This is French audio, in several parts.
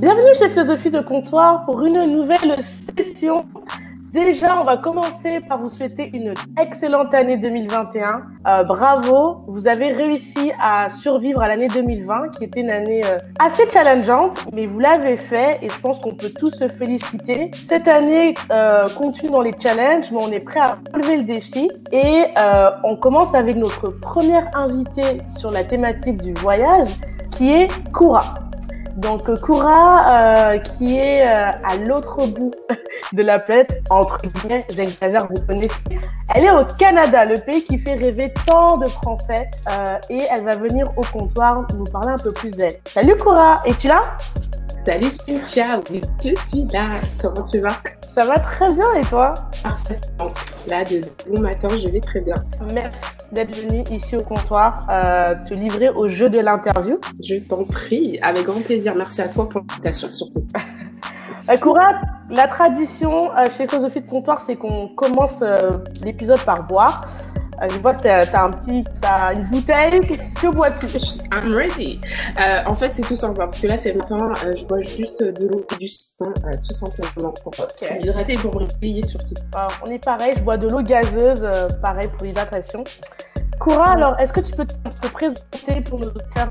Bienvenue chez Philosophie de Comptoir pour une nouvelle session. Déjà, on va commencer par vous souhaiter une excellente année 2021. Euh, bravo, vous avez réussi à survivre à l'année 2020, qui était une année euh, assez challengeante, mais vous l'avez fait et je pense qu'on peut tous se féliciter. Cette année euh, continue dans les challenges, mais on est prêt à relever le défi et euh, on commence avec notre première invitée sur la thématique du voyage, qui est Koura. Donc Koura, euh, qui est euh, à l'autre bout de la planète, entre guillemets, j'exagère, vous connaissez. Elle est au Canada, le pays qui fait rêver tant de Français, euh, et elle va venir au comptoir nous parler un peu plus d'elle. Salut Koura, es-tu là? Salut Cynthia, oui, je suis là. Comment tu vas? Ça va très bien et toi? Parfaitement. Là, de bon matin, je vais très bien. Merci d'être venue ici au comptoir, euh, te livrer au jeu de l'interview. Je t'en prie, avec grand plaisir. Merci à toi pour l'invitation, surtout. Euh, Koura, la tradition euh, chez Philosophie de Comptoir, c'est qu'on commence l'épisode par boire. Euh, je vois que tu as, un petit, as une bouteille. Que bois-tu I'm ready. Euh, en fait, c'est tout simple, hein, parce que là, c'est le matin, euh, je bois juste de l'eau et du citron, euh, tout simplement, pour Ok. m'hydrater et pour me réveiller surtout. Alors, On est pareil, je bois de l'eau gazeuse, euh, pareil pour l'hydratation. Koura, alors, est-ce que tu peux te te présenter pour nos auditeurs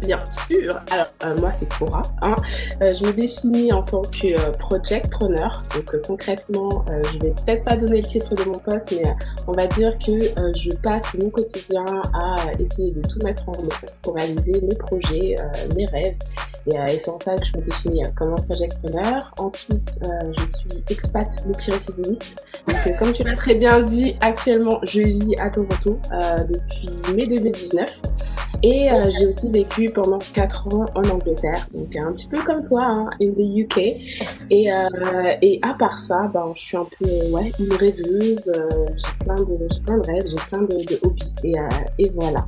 Bien sûr. Alors, euh, moi, c'est Cora. Hein. Euh, je me définis en tant que euh, projectpreneur. Donc, euh, concrètement, euh, je vais peut-être pas donner le titre de mon poste, mais euh, on va dire que euh, je passe mon quotidien à essayer de tout mettre en œuvre pour réaliser mes projets, euh, mes rêves. Et, euh, et c'est en ça que je me définis euh, comme un projectpreneur. Ensuite, euh, je suis expat multirécidiviste. Donc, comme tu l'as très bien dit, actuellement, je vis à Toronto depuis mai 2019. Et euh, j'ai aussi vécu pendant 4 ans en Angleterre, donc un petit peu comme toi, hein, in the UK. Et, euh, et à part ça, ben, je suis un peu ouais, une rêveuse, euh, j'ai plein, de, j'ai plein de rêves, j'ai plein de, de hobbies. Et, euh, et voilà.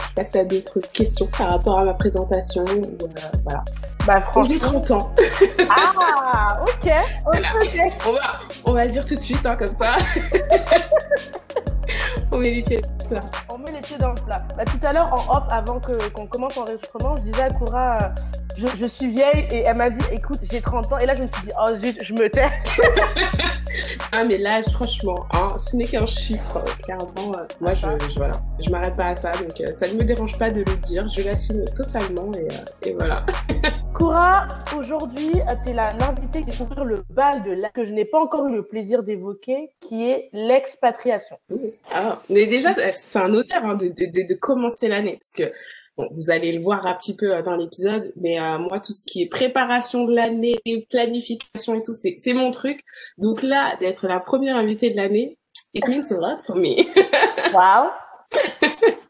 Je sais pas si tu as d'autres questions par rapport à ma présentation. Ou, euh, voilà. Bah, Et J'ai franchement. 30 ans. Ah, ok. ok, Voilà. On va, on va le dire tout de suite, hein, comme ça. on met les pieds là. On met les pieds dans le plat. Bah, tout à l'heure, en off, avant que- qu'on commence l'enregistrement, je disais à Koura, euh, je, je suis vieille, et elle m'a dit, écoute, j'ai 30 ans. Et là, je me suis dit, oh zut, je me tais. Ah mais l'âge franchement, hein, ce n'est qu'un chiffre, euh, clairement. euh, moi je, je voilà, je m'arrête pas à ça, donc euh, ça ne me dérange pas de le dire, je l'assume totalement et, et voilà. Koura, aujourd'hui, tu es l'invité qui va ouvrir le bal de la... que je n'ai pas encore eu le plaisir d'évoquer, qui est l'expatriation. Ah, mais déjà c'est c'est un honneur hein, de, de, de, commencer l'année parce que bon, vous allez le voir un petit peu euh, dans l'épisode, mais euh, moi tout ce qui est préparation de l'année, planification et tout, c'est mon truc. Donc là, d'être la première invitée de l'année, it means a lot for me. Waouh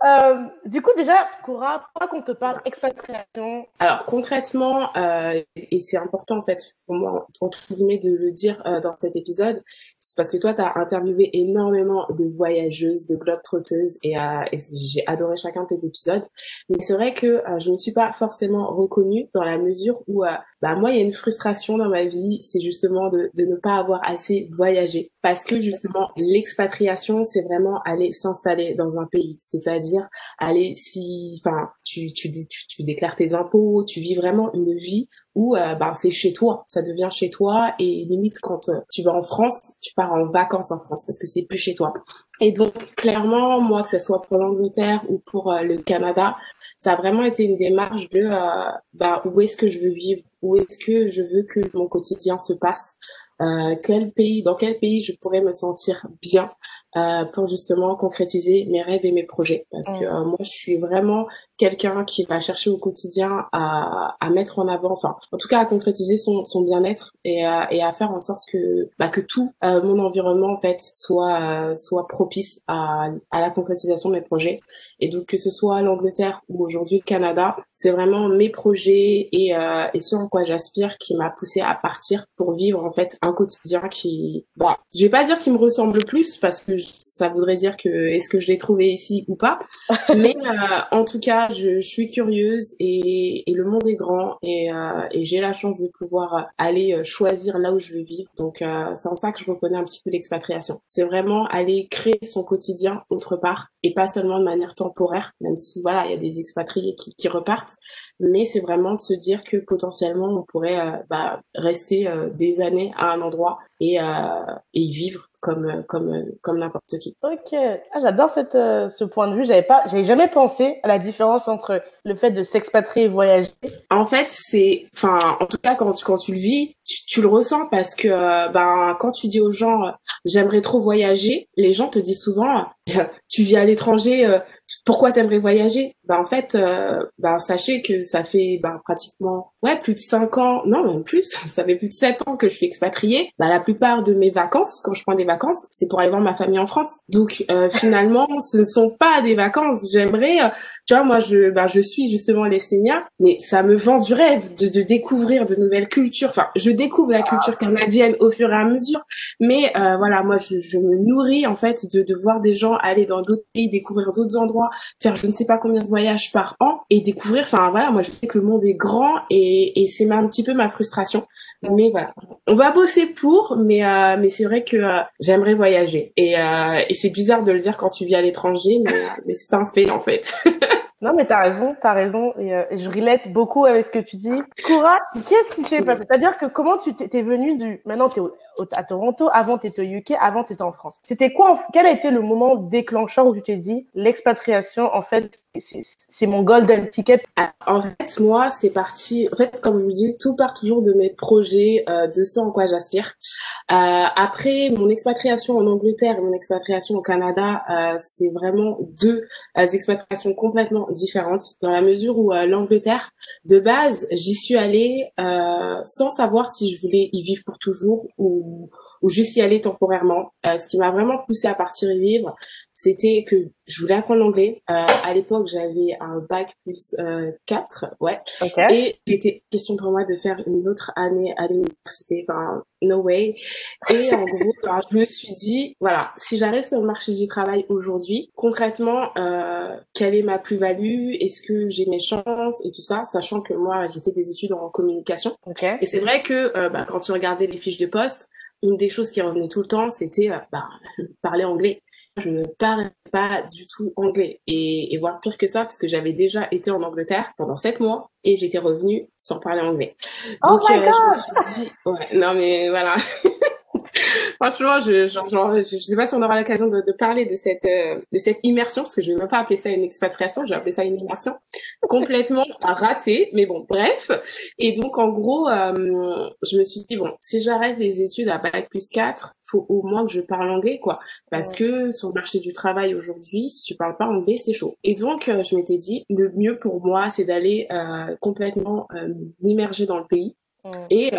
Euh, du coup, déjà, Koura, pourquoi qu'on te parle expatriation? Alors concrètement, euh, et c'est important en fait pour moi entre guillemets de le dire euh, dans cet épisode, c'est parce que toi tu as interviewé énormément de voyageuses, de globetrotteuses et, euh, et j'ai adoré chacun de tes épisodes. Mais c'est vrai que euh, je ne suis pas forcément reconnue dans la mesure où bah moi il y a une frustration dans ma vie, c'est justement de, ne pas avoir assez voyagé. Parce que justement l'expatriation c'est vraiment aller s'installer dans un pays, c'est-à-dire aller si enfin tu, tu déclares tes impôts, tu vis vraiment une vie où euh, ben, c'est chez toi, ça devient chez toi et limite quand euh, tu vas en France, tu pars en vacances en France parce que c'est plus chez toi. Et donc clairement, moi que ce soit pour l'Angleterre ou pour euh, le Canada, ça a vraiment été une démarche de euh, ben, où est-ce que je veux vivre, où est-ce que je veux que mon quotidien se passe, euh, quel pays, dans quel pays je pourrais me sentir bien euh, pour justement concrétiser mes rêves et mes projets? Parce que Mm. euh, moi, je suis vraiment quelqu'un qui va chercher au quotidien à, à mettre en avant, enfin, en tout cas à concrétiser son, son bien-être et, à- et à faire en sorte que bah, que tout euh, mon environnement en fait soit euh, soit propice à, à la concrétisation de mes projets. Et donc que ce soit l'Angleterre ou aujourd'hui le Canada, c'est vraiment mes projets et, euh, et ce en quoi j'aspire qui m'a poussé à partir pour vivre en fait un quotidien qui, bah, je vais pas dire qu'il me ressemble plus parce que je- ça voudrait dire que est-ce que je l'ai trouvé ici ou pas, mais euh, en tout cas je, suis curieuse et, et, le monde est grand et, euh, et j'ai la chance de pouvoir aller choisir là où je veux vivre. Donc, c'est en ça que je reconnais un petit peu l'expatriation. C'est vraiment aller créer son quotidien autre part et pas seulement de manière temporaire, même si voilà, il y a des expatriés qui, qui repartent, mais c'est vraiment de se dire que potentiellement on pourrait bah, rester des années à un endroit et, et y vivre comme comme comme n'importe qui. Ok, ah, j'adore cette euh, ce point de vue. J'avais pas, j'avais jamais pensé à la différence entre le fait de s'expatrier et voyager. En fait, c'est, enfin, en tout cas quand quand tu le vis, tu, le ressens parce que euh, ben quand tu dis aux gens euh, j'aimerais trop voyager, les gens te disent souvent tu vis à l'étranger, euh, pourquoi t'aimerais voyager? Ben en fait, ben sachez que ça fait ben, pratiquement ouais plus de cinq ans, non même plus, ça fait plus de sept ans que je suis expatriée. Ben, la plupart de mes vacances, quand je prends des vacances, c'est pour aller voir ma famille en France. Donc finalement, ce ne sont pas des vacances. J'aimerais tu vois, moi, je, ben, je suis justement l'Esténia, mais ça me vend du rêve de, de découvrir de nouvelles cultures. Enfin, je découvre la culture canadienne au fur et à mesure, mais euh, voilà, moi, je, je, me nourris en fait de, de voir des gens aller dans d'autres pays, découvrir d'autres endroits, faire je ne sais pas combien de voyages par an et découvrir. Enfin, voilà, moi, je sais que le monde est grand et, et c'est un petit peu ma frustration. Mais voilà, on va bosser pour, mais euh, mais c'est vrai que euh, j'aimerais voyager et, euh, et c'est bizarre de le dire quand tu vis à l'étranger, mais c'est un fait en fait. Non, mais t'as raison, t'as raison, et, euh, et, je relate beaucoup avec ce que tu dis. Koura, qu'est-ce qui s'est passé? C'est-à-dire que comment tu t'es venu du... Maintenant, t'es à Toronto, avant t'étais au UK, avant t'étais en France. C'était quoi, quel a été le moment déclencheur où tu t'es dit, l'expatriation, en fait, c'est mon golden ticket? En fait, moi, c'est parti, en fait, comme je vous dis, tout part toujours de mes projets, euh, de ce en quoi j'aspire. Euh, après, mon expatriation en Angleterre et mon expatriation au Canada, euh, c'est vraiment deux euh, expatriations complètement différentes, dans la mesure où euh, l'Angleterre, de base, j'y suis allée euh, sans savoir si je voulais y vivre pour toujours ou, to ou juste y aller temporairement. Euh, ce qui m'a vraiment poussé à partir y vivre, c'était que je voulais apprendre l'anglais. Euh, à l'époque, j'avais un bac plus 4, ouais. Et il était question pour moi de faire une autre année à l'université, enfin, no way. Et en gros, ben, je me suis dit, voilà, si j'arrive sur le marché du travail aujourd'hui, concrètement, quelle est ma plus-value? Est-ce que j'ai mes chances? Et tout ça, sachant que moi j'ai fait des études en communication. Et c'est vrai que euh, bah, quand tu regardais les fiches de poste, une des choses qui revenait tout le temps, c'était euh, bah, parler anglais. Je ne parlais pas du tout anglais. Et, et voire pire que ça, parce que j'avais déjà été en Angleterre pendant sept mois et j'étais revenue sans parler anglais. Oh Donc euh, je me suis dit, ouais, non mais voilà. Franchement, je, genre, genre, je, sais pas si on aura l'occasion de, de, parler de cette euh, de cette immersion parce que je vais même pas appeler ça une expatriation, je vais appeler ça une immersion complètement ratée. Mais bon, bref. Et donc en gros, euh, je me suis dit bon, si j'arrête les études à bac plus 4, faut au moins que je parle anglais quoi, parce que sur le marché du travail aujourd'hui, si tu parles pas anglais, c'est chaud. Et donc euh, je m'étais dit le mieux pour moi, c'est d'aller complètement m'immerger dans le pays. Et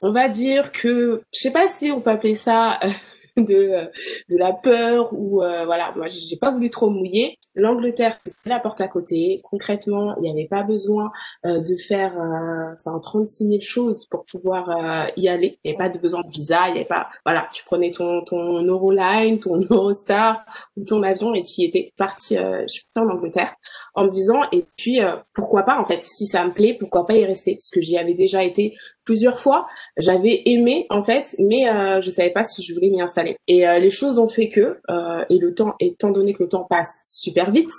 on va dire que, je sais pas si on peut appeler ça euh, de de la peur ou euh, voilà. Moi j'ai pas voulu trop mouiller. l'Angleterre c'est la porte à côté. Concrètement il n'y avait pas besoin euh, de faire enfin 36 000 choses pour pouvoir y aller. Il n'y avait pas de besoin de visa il n'y avait pas voilà. Tu prenais ton ton Euroline ton Eurostar ou ton avion et tu étais parti je suis en Angleterre en me disant et puis pourquoi pas en fait si ça me plaît pourquoi pas y rester? Parce que j'y avais déjà été plusieurs fois. J'avais aimé en fait, mais euh, je savais pas si je voulais m'y installer. Et euh, les choses ont fait que, euh, et le temps, étant donné que le temps passe super vite,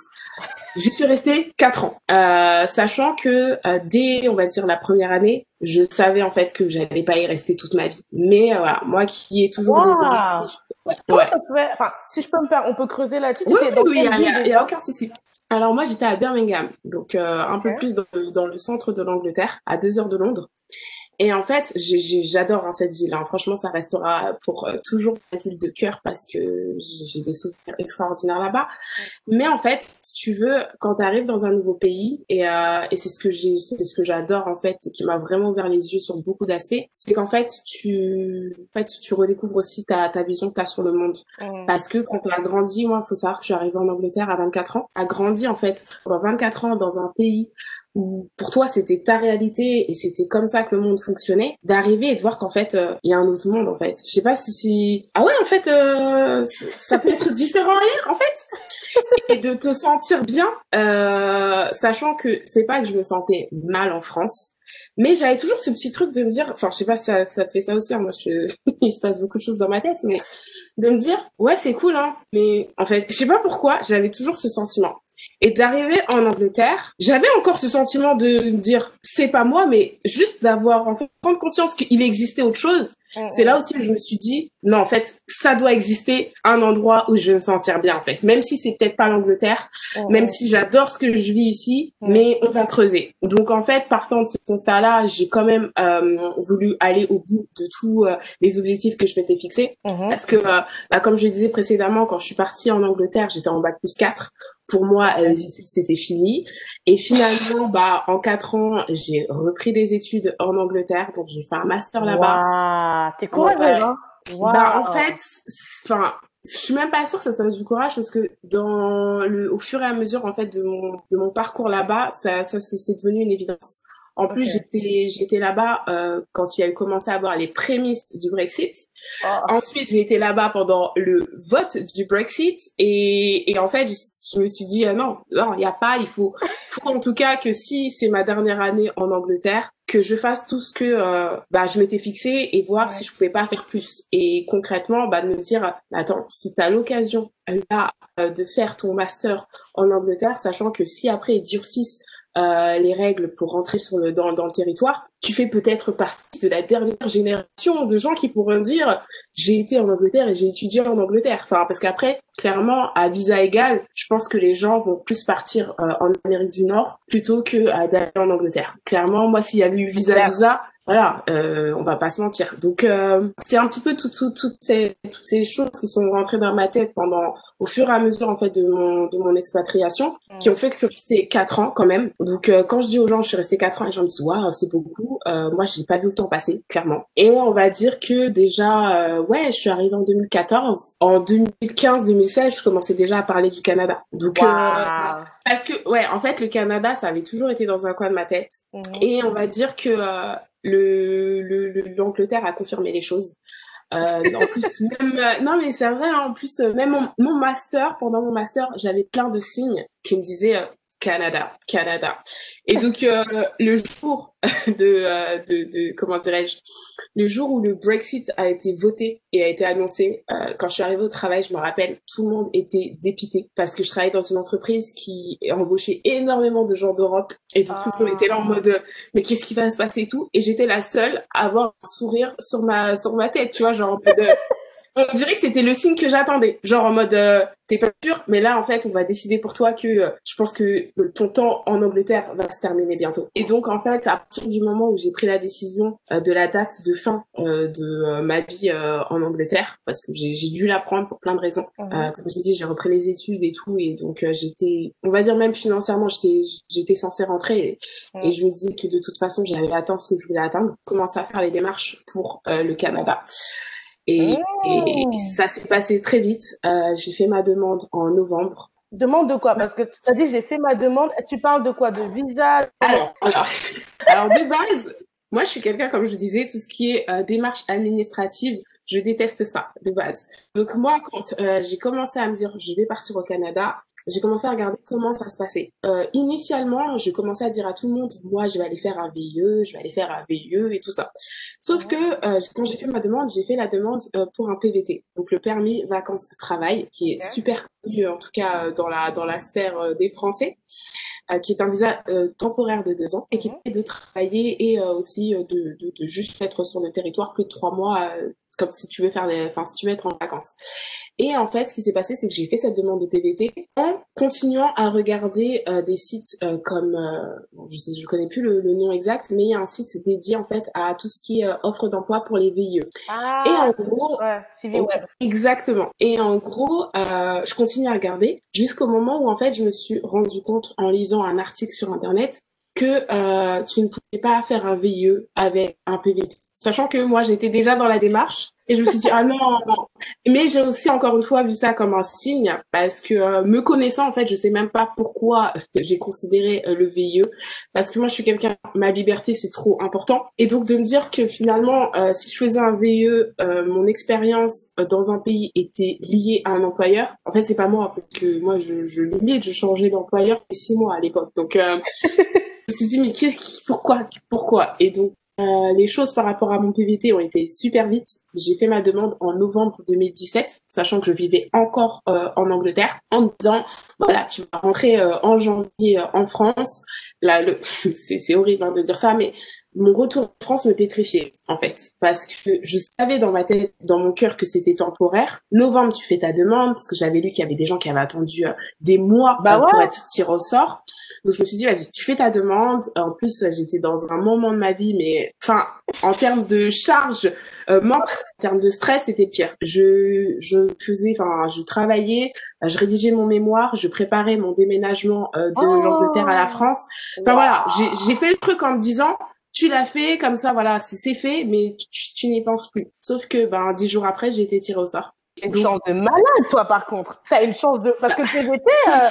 je suis restée quatre ans, euh, sachant que euh, dès, on va dire, la première année, je savais en fait que j'allais pas y rester toute ma vie. Mais voilà, moi qui ai toujours des objectifs. Ouais, ouais. enfin, si je peux me faire, on peut creuser là-dessus. Oui, oui, il y, a aucun souci. Alors moi j'étais à Birmingham, donc un peu plus dans, dans, le centre de l'Angleterre, à deux heures de Londres. Et en fait, j'adore hein, cette ville. Hein. Franchement, ça restera pour euh, toujours ma ville de cœur parce que j'ai des souvenirs extraordinaires là-bas. Mais en fait, si tu veux, quand tu arrives dans un nouveau pays, et, euh, et c'est ce que j'ai, c'est ce que j'adore en fait, qui m'a vraiment ouvert les yeux sur beaucoup d'aspects, c'est qu'en fait, tu, en fait, tu redécouvres aussi ta, ta vision que tu as sur le monde. Parce que quand tu as grandi, moi, il faut savoir que je suis arrivée en Angleterre à 24 ans, a grandi en fait pendant 24 ans dans un pays où pour toi c'était ta réalité et c'était comme ça que le monde fonctionnait, d'arriver et de voir qu'en fait euh, il y a un autre monde en fait. Je sais pas si si ah ouais en fait euh, ça peut être différent en fait et de te sentir bien, euh, sachant que c'est pas que je me sentais mal en France. Mais j'avais toujours ce petit truc de me dire, enfin, je sais pas si ça, ça te fait ça aussi, hein, moi, je, il se passe beaucoup de choses dans ma tête, mais de me dire, ouais, c'est cool, hein, mais en fait, je sais pas pourquoi, j'avais toujours ce sentiment. Et d'arriver en Angleterre, j'avais encore ce sentiment de me dire, c'est pas moi, mais juste d'avoir, en fait, prendre conscience qu'il existait autre chose. Mm, c'est là mm. aussi que je me suis dit, non, en fait, ça doit exister un endroit où je vais me sentir bien, en fait. Même si c'est peut-être pas l'Angleterre, mm, même si j'adore ce que je vis ici, mais on va creuser. Donc, en fait, partant de ce constat-là, j'ai quand même euh, voulu aller au bout de tous euh, les objectifs que je m'étais fixés. Parce que, euh, bah, comme je le disais précédemment, quand je suis partie en Angleterre, j'étais en bac plus 4. Pour moi, les études, c'était fini. Et finalement, bah, en quatre ans, j'ai repris des études en Angleterre. Donc, j'ai fait un master là-bas t'es courageuse, hein? Bah, en fait, enfin, je suis même pas sûre que ça soit du courage parce que dans le, au fur et à mesure, en fait, de mon, de mon parcours là-bas, ça, ça, c'est devenu une évidence. En plus, j'étais j'étais là-bas euh, quand il y a commencé à avoir les prémices du Brexit. Oh. Ensuite, j'ai été là-bas pendant le vote du Brexit et, et en fait, je, me suis dit euh, non, non, il n'y a pas. Il faut, faut en tout cas que si c'est ma dernière année en Angleterre, que je fasse tout ce que euh, bah, je m'étais fixé et voir si je pouvais pas faire plus. Et concrètement, bah, de me dire, attends, si tu as l'occasion là de faire ton master en Angleterre, sachant que si après ils durcissent euh, les règles pour rentrer sur le dans, dans le territoire, tu fais peut-être partie de la dernière génération de gens qui pourront dire j'ai été en Angleterre et j'ai étudié en Angleterre. Enfin parce qu'après clairement à visa égal, je pense que les gens vont plus partir euh, en Amérique du Nord plutôt que d'aller en Angleterre. Clairement moi s'il y avait eu visa visa, voilà, euh, on va pas se mentir. Donc euh, c'est un petit peu tout, tout, toutes ces toutes ces choses qui sont rentrées dans ma tête pendant au fur et à mesure en fait de mon de mon expatriation qui ont fait que je suis restée quatre ans quand même. Donc euh, quand je dis aux gens je suis restée quatre ans et les gens me disent waouh c'est beaucoup, euh, moi j'ai pas vu le temps passer clairement. Et on va dire que déjà euh, ouais je suis arrivée en 2014, en 2015-2016 je commençais déjà à parler du Canada. Donc parce que ouais en fait le Canada ça avait toujours été dans un coin de ma tête mhm. et on va dire que le l'Angleterre a confirmé les choses. Euh, en plus, même, euh, non mais c'est vrai, hein, en plus, euh, même mon, mon, master, pendant mon master, j'avais plein de signes qui me disaient euh, Canada, Canada. Et donc euh, le jour de, euh, de, de, comment dirais-je, le jour où le Brexit a été voté et a été annoncé, euh, quand je suis arrivée au travail, je me rappelle, tout le monde était dépité parce que je travaillais dans une entreprise qui embauchait énormément de gens d'Europe et tout le monde était là en mode mais qu'est-ce qui va se passer et tout? Et j'étais la seule à avoir un sourire sur ma sur ma tête, tu vois, genre en mode on dirait que c'était le signe que j'attendais. Genre en mode, euh, t'es pas sûr, mais là en fait, on va décider pour toi que euh, je pense que ton temps en Angleterre va se terminer bientôt. Et donc en fait, à partir du moment où j'ai pris la décision euh, de la date de fin de ma vie en Angleterre, parce que j'ai dû la prendre pour plein de raisons. Mhm. comme j'ai dit, j'ai repris les études et tout, et donc j'étais, on va dire même financièrement, j'étais j'étais censée rentrer, et, et, je me disais que de toute façon, j'avais atteint ce que je voulais atteindre. Commencer à faire les démarches pour le Canada. Et, et oh. ça s'est passé très vite. Euh, j'ai fait ma demande en novembre. Demande de quoi? Parce que tu as dit j'ai fait ma demande. Tu parles de quoi? De visa? Alors, alors, alors, de base, moi je suis quelqu'un, comme je disais, tout ce qui est euh, démarche administrative, je déteste ça de base. Donc moi, quand euh, j'ai commencé à me dire je vais partir au Canada, j'ai commencé à regarder comment ça se passait. Euh, initialement, je commençais à dire à tout le monde, moi, je vais aller faire un VIE, je vais aller faire un VIE et tout ça. Sauf que euh, quand j'ai fait ma demande, j'ai fait la demande euh, pour un PVT, donc le permis vacances travail, qui est super connu en tout cas dans la dans la sphère euh, des Français, euh, qui est un visa temporaire de deux ans et qui est de travailler et aussi de, de, de, juste être sur le territoire plus de trois mois comme si tu veux faire des, enfin si tu veux être en vacances. Et en fait, ce qui s'est passé, c'est que j'ai fait cette demande de PVT en continuant à regarder euh, des sites euh, comme, euh, je sais, je connais plus le, nom exact, mais il y a un site dédié en fait à tout ce qui est offre d'emploi pour les VIE. Ah, et en gros, ouais, web. exactement. Et en gros, je continue à regarder jusqu'au moment où en fait, je me suis rendu compte en lisant un article sur internet que tu ne pouvais pas faire un VIE avec un PVT sachant que moi j'étais déjà dans la démarche. Et je me suis dit, ah non, Mais j'ai aussi, encore une fois, vu ça comme un signe, parce que euh, me connaissant, en fait, je sais même pas pourquoi j'ai considéré euh, le VIE, parce que moi, je suis quelqu'un, ma liberté, c'est trop important. Et donc, de me dire que finalement, euh, si je faisais un VIE, mon expérience dans un pays était liée à un employeur, en fait, c'est pas moi, parce que moi, je, je limite, je changeais d'employeur six mois à l'époque. Donc, je me suis dit, mais qu'est-ce qui, pourquoi, pourquoi? Et donc, euh, les choses par rapport à mon PVT ont été super vite. J'ai fait ma demande en novembre 2017, sachant que je vivais encore euh, en Angleterre, en disant voilà, tu vas rentrer euh, en janvier en France. Là, le... c'est horrible hein, de dire ça, mais mon retour en France me pétrifiait en fait. Parce que je savais dans ma tête dans mon cœur que c'était temporaire. Novembre tu fais ta demande parce que j'avais lu qu'il y avait des gens qui avaient attendu euh, des mois bah pour être tiré au sort. Donc je me suis dit vas-y tu fais ta demande. En plus j'étais dans un moment de ma vie mais enfin en termes de charge euh, en termes de stress c'était pire. Je je faisais enfin je travaillais je rédigeais mon mémoire je préparais mon déménagement euh, de oh. l'Angleterre à la France. Enfin voilà j'ai fait le truc en me disant tu l'as fait comme ça, voilà, c'est fait, mais tu, n'y penses plus. Sauf que, ben, dix jours après, j'ai été tirée au sort. Une chance de malade, toi, par contre. T'as une chance de, parce que PVT, euh,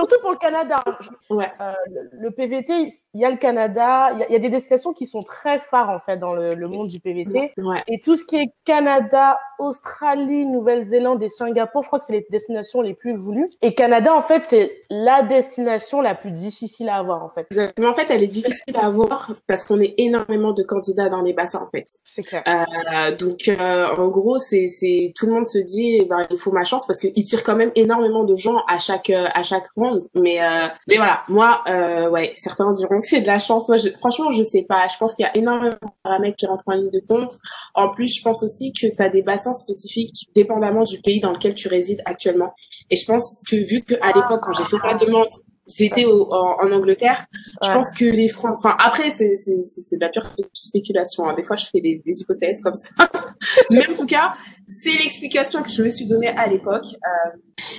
surtout pour le Canada. Ouais. Euh, le, PVT, il y a le Canada, il y, a des destinations qui sont très phares en fait dans le, monde du PVT. Ouais. Et tout ce qui est Canada, Australie, Nouvelle-Zélande et Singapour, je crois que c'est les destinations les plus voulues. Et Canada, en fait, c'est la destination la plus difficile à avoir en fait. Mais en fait, elle est difficile à avoir parce qu'on est énormément de candidats dans les bassins en fait. C'est clair. Euh, donc euh, en gros, c'est tout le monde se dit, eh ben, il faut ma chance parce qu'ils tirent quand même énormément de gens à chaque à chaque mais euh, mais voilà, moi, euh, ouais, certains diront que c'est de la chance. Moi, je, franchement, je sais pas. Je pense qu'il y a énormément de paramètres qui rentrent en ligne de compte. En plus, je pense aussi que tu as des bassins spécifiques dépendamment du pays dans lequel tu résides actuellement. Et je pense que vu que à l'époque, quand j'ai fait ma demande j'étais en, en, Angleterre. Je pense que les Français, enfin après c'est c'est c'est de la pure spéculation. Hein. Des fois je fais des, des hypothèses comme ça, mais en tout cas c'est l'explication que je me suis donnée à l'époque. Euh,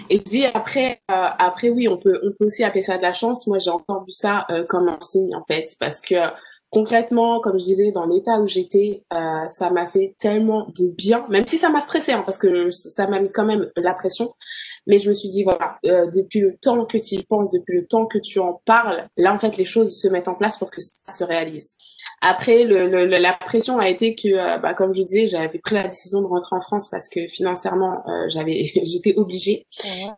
et je dis après euh, après oui on peut on peut aussi appeler ça de la chance. Moi j'ai encore vu ça euh, comme un signe en fait parce que concrètement, comme je disais, dans l'état où j'étais, euh, ça m'a fait tellement de bien, même si ça m'a stressé, hein, parce que ça m'a mis quand même la pression. Mais je me suis dit, voilà, euh, depuis le temps que tu y penses, depuis le temps que tu en parles, là, en fait, les choses se mettent en place pour que ça se réalise. Après, le, le, la pression a été que, euh, bah, comme je disais, j'avais pris la décision de rentrer en France parce que financièrement, euh, j'avais, j'étais obligée.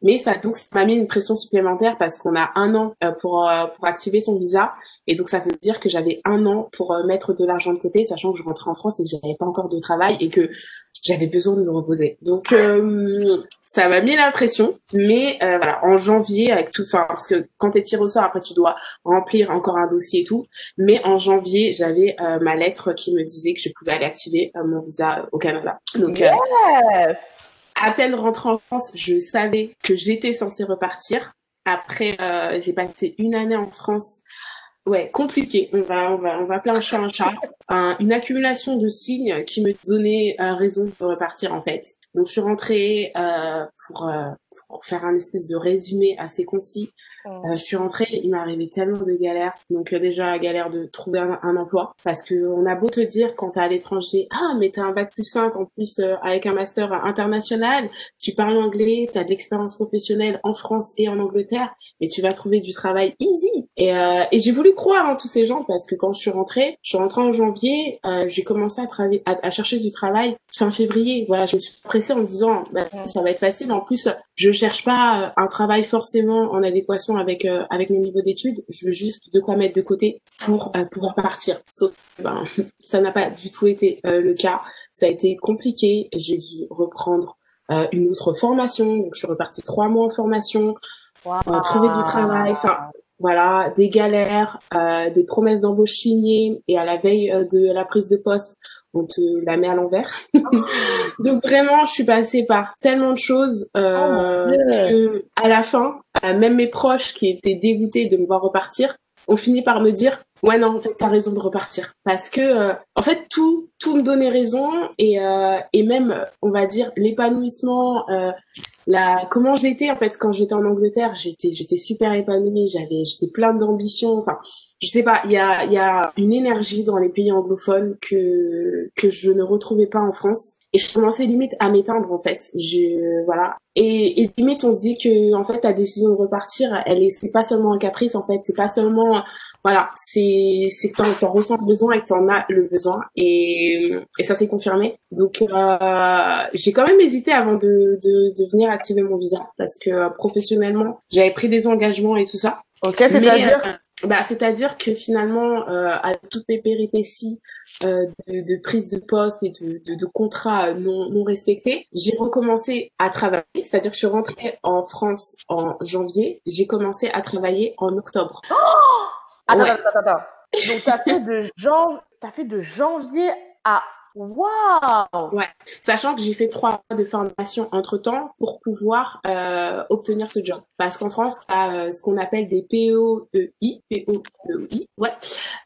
Mais ça, donc, ça m'a mis une pression supplémentaire parce qu'on a un an pour pour activer son visa. Et donc, ça veut dire que j'avais un an pour mettre de l'argent de côté, sachant que je rentrais en France et que j'avais pas encore de travail et que j'avais besoin de me reposer. Donc euh, ça m'a mis la pression, mais euh, voilà, en janvier avec tout, enfin parce que quand t'es tiré au sort, après tu dois remplir encore un dossier et tout. Mais en janvier, j'avais euh, ma lettre qui me disait que je pouvais aller activer mon visa au Canada. Donc yes à peine rentrée en France, je savais que j'étais censée repartir. Après, j'ai passé une année en France ouais, compliqué. On va, on va, on va appeler un chat un chat. une accumulation de signes qui me donnaient euh, raison de repartir en fait. Donc je suis rentrée euh, pour, euh, pour faire un espèce de résumé assez concis. Euh, je suis rentrée, il m'est arrivé tellement de galères. Donc déjà galère de trouver un, emploi parce que on a beau te dire quand t'es à l'étranger, ah mais t'as un bac plus 5 en plus avec un master international, tu parles anglais, t'as de l'expérience professionnelle en France et en Angleterre, mais tu vas trouver du travail easy. Et, et j'ai voulu croire en tous ces gens parce que quand je suis rentrée, je suis rentrée en janvier, j'ai commencé à travailler, à, à, chercher du travail fin février. Voilà, je me suis en disant bah, ça va être facile. En plus, je cherche pas euh, un travail forcément en adéquation avec euh, avec mon niveau d'études. Je veux juste de quoi mettre de côté pour euh, pouvoir partir. Sauf ben ça n'a pas du tout été le cas. Ça a été compliqué. J'ai dû reprendre une autre formation. Donc je suis repartie trois mois en formation, trouver du travail. Enfin voilà, des galères, des promesses d'embauche signées et à la veille de la prise de poste, on te la met à l'envers. Donc vraiment, je suis passée par tellement de choses euh, oh, que à la fin, euh, même mes proches qui étaient dégoûtés de me voir repartir, ont fini par me dire ouais non en fait t'as raison de repartir parce que euh, en fait tout tout me donnait raison et euh, et même on va dire l'épanouissement la comment j'étais en fait quand j'étais en Angleterre, j'étais j'étais super épanouie, j'avais j'étais plein d'ambition, enfin je sais pas, il y a il y a une énergie dans les pays anglophones que que je ne retrouvais pas en France et je commençais limite à m'éteindre en fait. Je voilà. Et, et limite on se dit que en fait ta décision de repartir, elle est c'est pas seulement un caprice en fait, c'est pas seulement voilà, c'est c'est que t'en, t'en ressens le besoin et que t'en as le besoin et et ça s'est confirmé. Donc euh, j'ai quand même hésité avant de, de de venir activer mon visa parce que euh, professionnellement j'avais pris des engagements et tout ça. Ok, c'est-à-dire euh, bah, c'est-à-dire que finalement, euh, avec toutes mes péripéties euh, de, de, prise de poste et de, de, de contrats non, non respectés, j'ai recommencé à travailler. C'est-à-dire que je suis rentrée en France en janvier, j'ai commencé à travailler en octobre. Oh attends, attends, attends, attends. Donc, t'as fait de janvier, t'as fait de janvier à Waouh Ouais, sachant que j'ai fait trois mois de formation entre temps pour pouvoir euh, obtenir ce job. Parce qu'en France, tu as euh, ce qu'on appelle des POEI, POEI, ouais,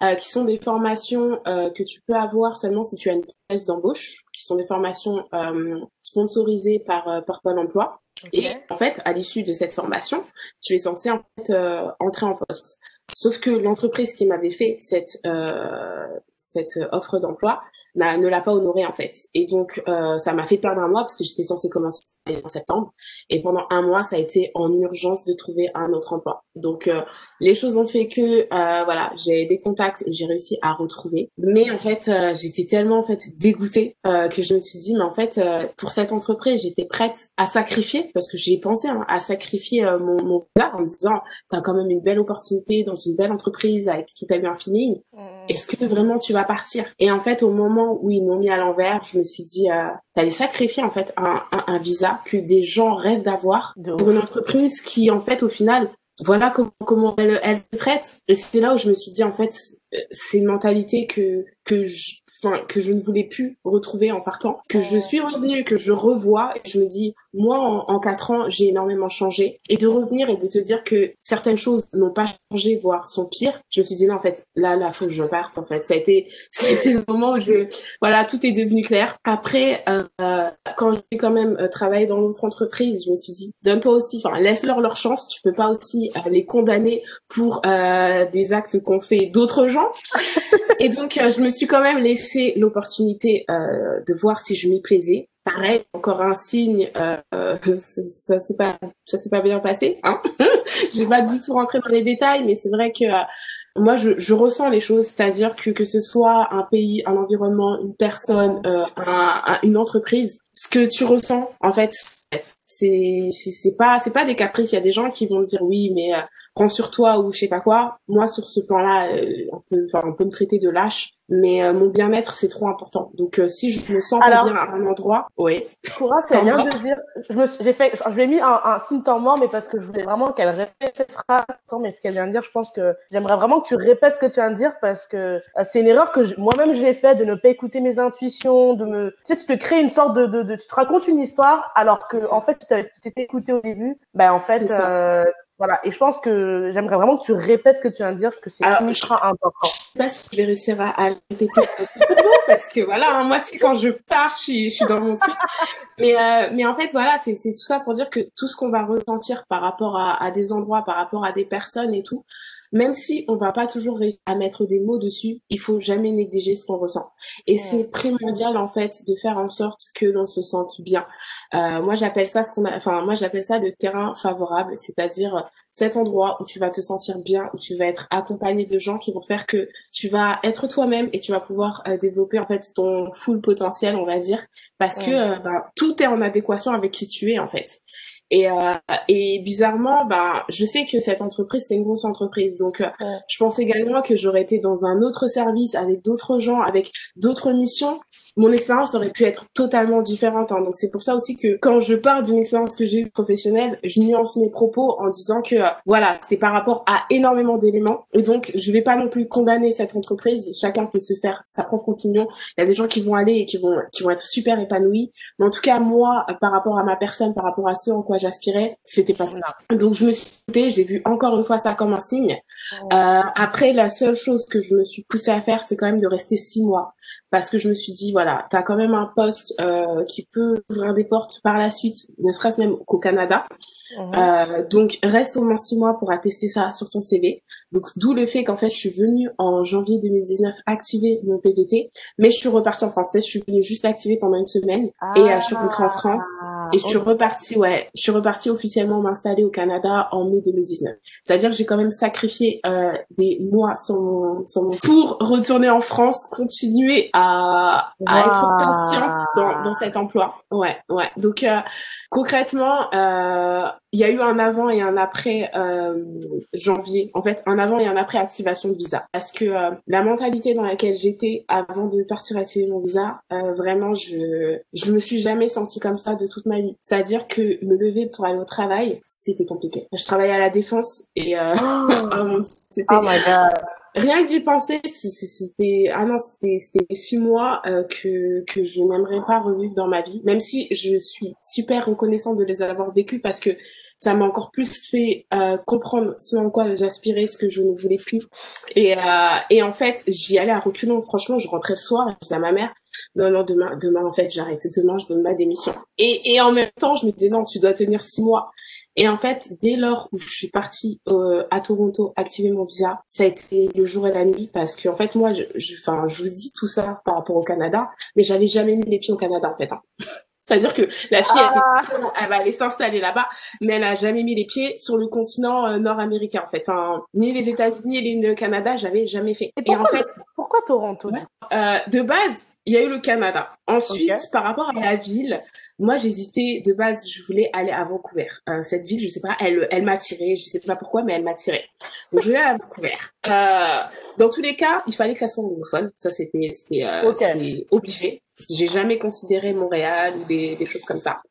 euh, qui sont des formations euh, que tu peux avoir seulement si tu as une promesse d'embauche, qui sont des formations euh, sponsorisées par euh, par Pôle Emploi. Okay. Et en fait, à l'issue de cette formation, tu es censé en fait entrer en poste. Sauf que l'entreprise qui m'avait fait cette euh, cette offre d'emploi ne l'a pas honorée en fait. Et donc euh, ça m'a fait perdre un mois parce que j'étais censée commencer en septembre. Et pendant un mois, ça a été en urgence de trouver un autre emploi. Donc euh, les choses ont fait que euh, voilà, j'ai des contacts et j'ai réussi à retrouver. Mais en fait, euh, j'étais tellement en fait dégoûtée euh, que je me suis dit mais en fait pour cette entreprise, j'étais prête à sacrifier parce que j'y ai pensé hein, à sacrifier mon mon en me disant t'as quand même une belle opportunité dans une belle entreprise avec qui t'as eu un feeling. Mmh. Est-ce que vraiment tu vas partir? Et en fait, au moment où ils m'ont mis à l'envers, je me suis dit, euh, t'allais sacrifier en fait un, un, un, visa que des gens rêvent d'avoir pour une entreprise qui, en fait, au final, voilà comment, comment elle, elle se traite. Et c'est là où je me suis dit, en fait, c'est une mentalité que que je, enfin que je ne voulais plus retrouver en partant, que je suis revenue, que je revois. Et je me dis moi en, en quatre ans j'ai énormément changé et de revenir et de te dire que certaines choses n'ont pas changé voire sont pires, je me suis dit non en fait là là faut que je parte en fait. Ça a été ça a été le moment où je voilà tout est devenu clair. Après euh, quand j'ai quand même euh, travaillé dans l'autre entreprise, je me suis dit donne-toi aussi, enfin laisse-leur leur chance. Tu peux pas aussi euh, les condamner pour euh, des actes qu'ont fait d'autres gens. et donc euh, je me suis quand même laissé l'opportunité euh, de voir si je m'y plaisais. Pareil, encore un signe, euh, ça s'est pas, ça s'est pas bien passé. Hein J'ai pas du tout rentré dans les détails, mais c'est vrai que euh, moi, je, je, ressens les choses, c'est-à-dire que que ce soit un pays, un environnement, une personne, euh, un, un, une entreprise, ce que tu ressens, en fait, c'est c'est pas c'est pas des caprices. Il y a des gens qui vont dire oui, mais euh, prends sur toi ou je sais pas quoi. Moi, sur ce plan-là, on peut, on peut me traiter de lâche mais euh, mon bien-être c'est trop important. Donc euh, si je me sens pas bien à un endroit, oui. Coura, c'est bien de dire. Je me, j'ai fait, je lui ai mis un, un signe temps mort, mais parce que je voulais vraiment qu'elle répète cette phrase. Attends, mais ce qu'elle vient de dire, je pense que j'aimerais vraiment que tu répètes ce que tu viens de dire parce que euh, c'est une erreur que je, moi-même j'ai fait de ne pas écouter mes intuitions, de me, tu sais, tu te crées une sorte de, de, de tu te racontes une histoire alors que en fait tu t'étais écouté au début, ben en fait voilà, et je pense que j'aimerais vraiment que tu répètes ce que tu viens de dire, parce que c'est ultra je... important. Je sais pas si je vais réussir à, à répéter parce que voilà, hein, moi, tu sais, quand je pars, je suis, je suis dans mon truc. Mais, euh, mais en fait, voilà, c'est tout ça pour dire que tout ce qu'on va ressentir par rapport à, à des endroits, par rapport à des personnes et tout, même si on va pas toujours réussir à mettre des mots dessus, il faut jamais négliger ce qu'on ressent. Et ouais. c'est primordial en fait de faire en sorte que l'on se sente bien. Euh, moi j'appelle ça ce qu'on a, enfin moi j'appelle ça le terrain favorable, c'est-à-dire cet endroit où tu vas te sentir bien, où tu vas être accompagné de gens qui vont faire que tu vas être toi-même et tu vas pouvoir euh, développer en fait ton full potentiel, on va dire, parce ouais. que euh, bah, tout est en adéquation avec qui tu es en fait. Et, euh, et bizarrement, bah, je sais que cette entreprise, c'est une grosse entreprise. Donc, euh, je pense également que j'aurais été dans un autre service avec d'autres gens, avec d'autres missions mon expérience aurait pu être totalement différente. Hein. Donc c'est pour ça aussi que quand je parle d'une expérience que j'ai eue professionnelle, je nuance mes propos en disant que euh, voilà, c'était par rapport à énormément d'éléments. Et donc je vais pas non plus condamner cette entreprise. Chacun peut se faire sa propre opinion. Il y a des gens qui vont aller et qui vont qui vont être super épanouis. Mais en tout cas moi, par rapport à ma personne, par rapport à ce en quoi j'aspirais, c'était pas ça. Donc je me suis j'ai vu encore une fois ça comme un signe. Euh, après la seule chose que je me suis poussée à faire, c'est quand même de rester six mois parce que je me suis dit voilà tu as quand même un poste euh, qui peut ouvrir des portes par la suite, ne serait-ce même qu'au Canada. Mhm. Euh, donc reste au moins six mois pour attester ça sur ton CV. Donc d'où le fait qu'en fait je suis venue en janvier 2019 activer mon PVT, mais je suis repartie en France. En fait, je suis venue juste activer pendant une semaine et euh, je suis rentrée en France ah, et je suis repartie. Ouais, je suis repartie officiellement m'installer au Canada en mai 2019. C'est-à-dire que j'ai quand même sacrifié euh, des mois sur mon, sur mon pour retourner en France, continuer à, à être patiente dans, dans cet emploi. Ouais, ouais. Donc euh, Concrètement, euh, il y a eu un avant et un après euh, janvier. En fait, un avant et un après activation de visa. Parce que euh, la mentalité dans laquelle j'étais avant de partir activer mon visa, euh, vraiment, je je me suis jamais sentie comme ça de toute ma vie. C'est-à-dire que me lever pour aller au travail, c'était compliqué. Je travaillais à la défense et euh, oh. c'était oh my god rien que d'y penser, c'était ah non, c'était c'était six mois euh, que que je n'aimerais pas revivre dans ma vie, même si je suis super reconnaissante de les avoir vécus parce que ça m'a encore plus fait euh, comprendre ce en quoi j'aspirais, ce que je ne voulais plus. Et euh, et en fait, j'y allais à reculons. Franchement, je rentrais le soir, je disais à ma mère, non non demain demain en fait j'arrête demain je donne ma démission. Et et en même temps, je me disais non, tu dois tenir six mois. Et en fait, dès lors où je suis partie euh, à Toronto activer mon visa, ça a été le jour et la nuit parce que en fait moi, je, enfin, je, vous dis tout ça par rapport au Canada, mais j'avais jamais mis les pieds au Canada en fait. Hein. C'est-à-dire que la fille, ah. elle, va aller s'installer là-bas, mais elle a jamais mis les pieds sur le continent euh, nord-américain, en fait. Enfin, ni les États-Unis, ni le Canada, j'avais jamais fait. Et, pourquoi, en fait, pourquoi Toronto euh, De base, il y a eu le Canada. Ensuite, par rapport à la ville, moi, j'hésitais. De base, je voulais aller à Vancouver. Euh, cette ville, je sais pas, elle, elle m'a tiré. Je sais pas pourquoi, mais elle m'a tiré. Donc, je voulais aller à Vancouver. Euh, dans tous les cas, il fallait que ça soit anglophone. Ça, c'était, c'était, euh, obligé. J'ai jamais considéré Montréal ou des, des choses comme ça.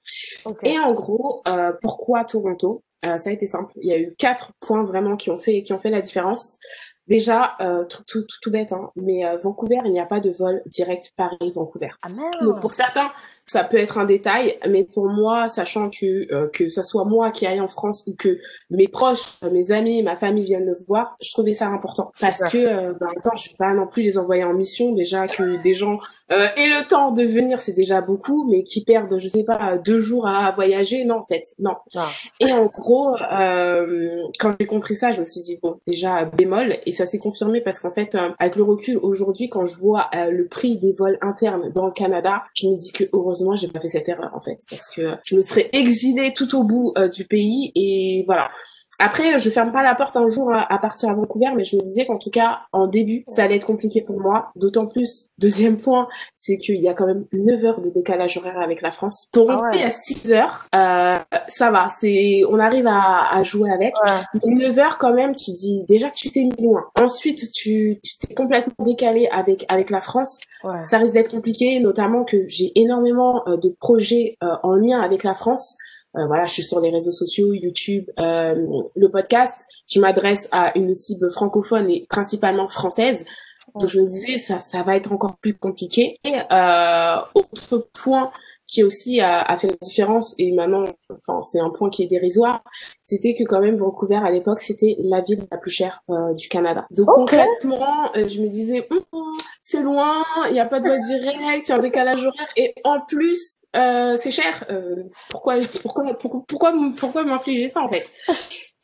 Et en gros, euh, pourquoi Toronto? Euh, Ça a été simple. Il y a eu quatre points vraiment qui ont fait qui ont fait la différence. Déjà, euh, tout, tout, tout, bête, hein, mais Vancouver, il n'y a pas de vol direct Paris-Vancouver. Ah Donc pour certains, ça peut être un détail, mais pour moi, sachant que euh, que ça soit moi qui aille en France ou que mes proches, mes amis, ma famille viennent me voir, je trouvais ça important parce que euh, ben, attends, je vais pas non plus les envoyer en mission déjà que des gens euh, aient le temps de venir, c'est déjà beaucoup, mais qui perdent, je sais pas, deux jours à voyager, non en fait, non. Ah. Et en gros, euh, quand j'ai compris ça, je me suis dit bon, déjà bémol, et ça s'est confirmé parce qu'en fait, avec le recul aujourd'hui, quand je vois le prix des vols internes dans le Canada, je me dis que heureusement heureusement, j'ai pas fait cette erreur en fait, parce que je me serais exilée tout au bout euh, du pays et voilà. Après, je ferme pas la porte un jour à, partir à Vancouver, mais je me disais qu'en tout cas, en début, ça allait être compliqué pour moi. D'autant plus, deuxième point, c'est qu'il y a quand même 9 heures de décalage horaire avec la France. Toronto ah à 6 heures, euh, ça va, c'est, on arrive à, à jouer avec. Mais 9 heures quand même, tu dis déjà que tu t'es mis loin. Ensuite, tu, tu t'es complètement décalé avec avec la France. Ça risque d'être compliqué, notamment que j'ai énormément euh, de projets euh, en lien avec la France. Euh, voilà, je suis sur les réseaux sociaux, YouTube, euh, le podcast. Je m'adresse à une cible francophone et principalement française. Donc je me disais ça, ça va être encore plus compliqué. Et euh, autre point qui aussi a, a, fait la différence et maintenant enfin c'est un point qui est dérisoire c'était que quand même Vancouver à l'époque c'était la ville la plus chère euh, du Canada. Donc concrètement euh, je me disais hum, hum, c'est loin il n'y a pas de vol direct il y a un décalage horaire et en plus euh, c'est cher. Euh, pourquoi pourquoi pourquoi pourquoi, pourquoi m'infliger ça en fait?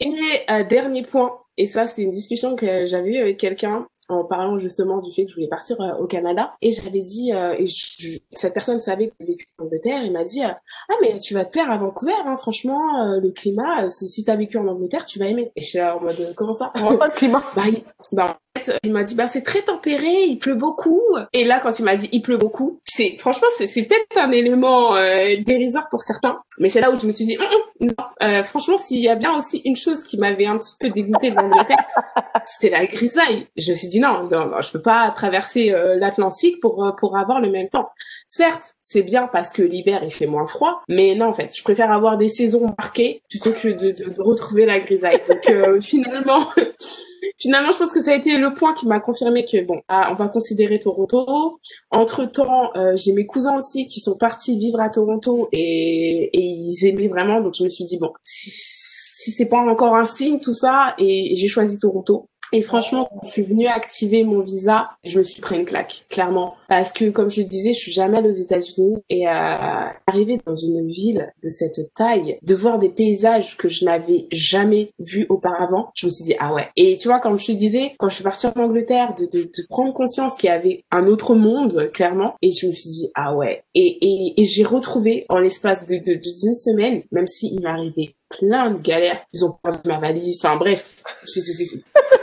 Et dernier point et ça c'est une discussion que j'avais eu avec quelqu'un en parlant justement du fait que je voulais partir euh, au Canada. Et j'avais dit, euh, et cette personne savait que j'avais vécu en Angleterre, il m'a dit, euh, ah mais tu vas te plaire à Vancouver, hein, franchement, le climat, si t'as vécu en Angleterre, tu vas aimer. Et je suis là en mode, comment ça? Comment pas le climat bah, il, bah, en fait, il m'a dit, bah c'est très tempéré, il pleut beaucoup. Et là, quand il m'a dit, il pleut beaucoup, c'est franchement, c'est peut-être un élément dérisoire pour certains, mais c'est là où je me suis dit, hum, hum, non, franchement, s'il y a bien aussi une chose qui m'avait un petit peu dégoûté de l'Angleterre, c'était la grisaille. Je me suis dit, non, non, je peux pas traverser euh, l'Atlantique pour euh, pour avoir le même temps. Certes, c'est bien parce que l'hiver il fait moins froid, mais non en fait, je préfère avoir des saisons marquées plutôt que de, de, de retrouver la grisaille. Donc euh, finalement, finalement, je pense que ça a été le point qui m'a confirmé que bon, ah, on va considérer Toronto. Entre temps, j'ai mes cousins aussi qui sont partis vivre à Toronto et, ils aimaient vraiment, donc je me suis dit bon, si c'est pas encore un signe tout ça, et j'ai choisi Toronto. Et franchement, quand je suis venue activer mon visa, je me suis pris une claque, clairement. Parce que, comme je le disais, je suis jamais allée aux États-Unis et euh, arriver dans une ville de cette taille, de voir des paysages que je n'avais jamais vus auparavant, je me suis dit, ah ouais. Et tu vois, comme je te disais, quand je suis partie en Angleterre, de, de, de prendre conscience qu'il y avait un autre monde, clairement, et je me suis dit, ah ouais. Et, et, et j'ai retrouvé, en l'espace de, de, d'une semaine, même s'il m'arrivait plein de galères. Ils ont perdu ma valise. Enfin bref,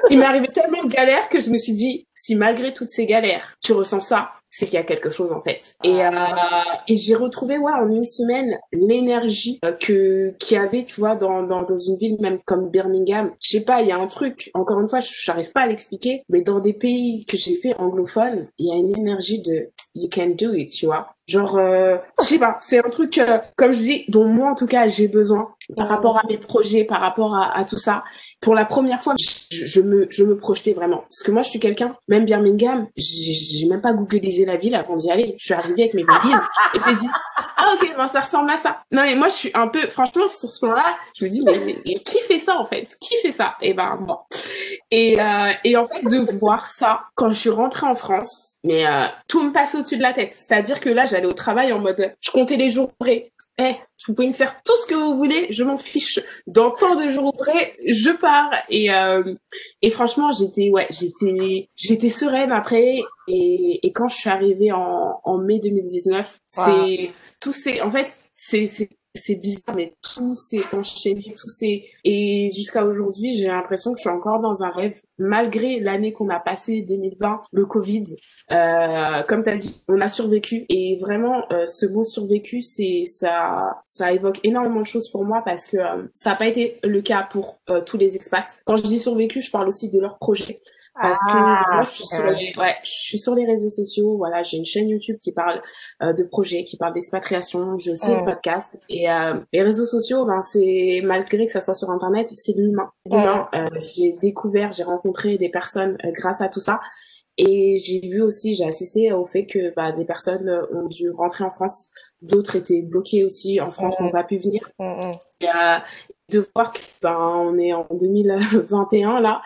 il m'est arrivé tellement de galères que je me suis dit, si malgré toutes ces galères, tu ressens ça, c'est qu'il y a quelque chose en fait. Et, euh, et j'ai retrouvé ouais en une semaine l'énergie euh, que qu'il y avait, tu vois, dans, dans dans une ville même comme Birmingham. Je sais pas, il y a un truc. Encore une fois, je n'arrive pas à l'expliquer, mais dans des pays que j'ai fait anglophones, il y a une énergie de you can do it, tu vois. Genre, euh, je sais pas, c'est un truc, euh, comme je dis, dont moi en tout cas j'ai besoin par rapport à mes projets, par rapport à, à tout ça. Pour la première fois, je, je, me, je me projetais vraiment. Parce que moi, je suis quelqu'un, même Birmingham, j'ai même pas googlisé la ville avant d'y aller. Je suis arrivée avec mes valises et j'ai dit, ah ok, ben ça ressemble à ça. Non mais moi, je suis un peu, franchement, sur ce plan-là, je me dis, mais, mais, qui fait ça en fait? Qui fait ça? Et ben bon. Et, euh, et en fait, de voir ça, quand je suis rentrée en France, mais euh, tout me passe au-dessus de la tête. C'est-à-dire que là, j'allais au travail en mode, je comptais les jours près. Eh, vous pouvez me faire tout ce que vous voulez, je m'en fiche. Dans tant de jours près, je pars. Et euh, et franchement, j'étais ouais, j'étais j'étais sereine après. Et, et quand je suis arrivée en, en mai 2019, wow. c'est tout c'est en fait c'est c'est bizarre, mais tout s'est enchaîné, tout s'est... Et jusqu'à aujourd'hui, j'ai l'impression que je suis encore dans un rêve, malgré l'année qu'on a passée, 2020, le Covid. Euh, comme tu as dit, on a survécu. Et vraiment, euh, ce mot survécu, c'est ça, ça évoque énormément de choses pour moi parce que euh, ça n'a pas été le cas pour euh, tous les expats. Quand je dis survécu, je parle aussi de leur projet parce que ah, moi je suis sur les ouais je suis sur les réseaux sociaux voilà j'ai une chaîne YouTube qui parle euh, de projets qui parle d'expatriation j'ai aussi un podcast et euh, les réseaux sociaux ben c'est malgré que ça soit sur internet c'est l'humain. L'humain euh, j'ai découvert j'ai rencontré des personnes euh, grâce à tout ça. Et j'ai vu aussi j'ai assisté au fait que bah, des personnes ont dû rentrer en France. D'autres étaient bloqués aussi. En France n'ont pas pu venir. Et, de voir que ben on est en 2021 là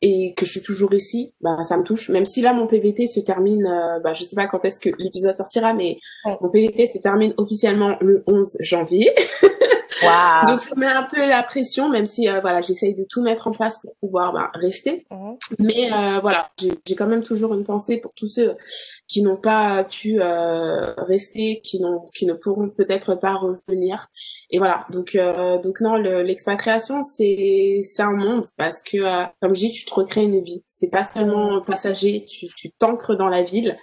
et que je suis toujours ici, bah ça me touche. Même si là mon PVT se termine, euh, bah je sais pas quand est-ce que l'épisode sortira, mais mon PVT se termine officiellement le 11 janvier. Wow. Donc ça met un peu la pression, même si euh, voilà j'essaye de tout mettre en place pour pouvoir bah, rester. Mmh. Mais euh, voilà, j'ai quand même toujours une pensée pour tous ceux qui n'ont pas pu euh, rester, qui n'ont qui ne pourront peut-être pas revenir. Et voilà, donc euh, donc non, l'expatriation c'est c'est un monde parce que euh, comme je dis, tu te recrées une vie. C'est pas seulement passager, tu tu t'ancres dans la ville,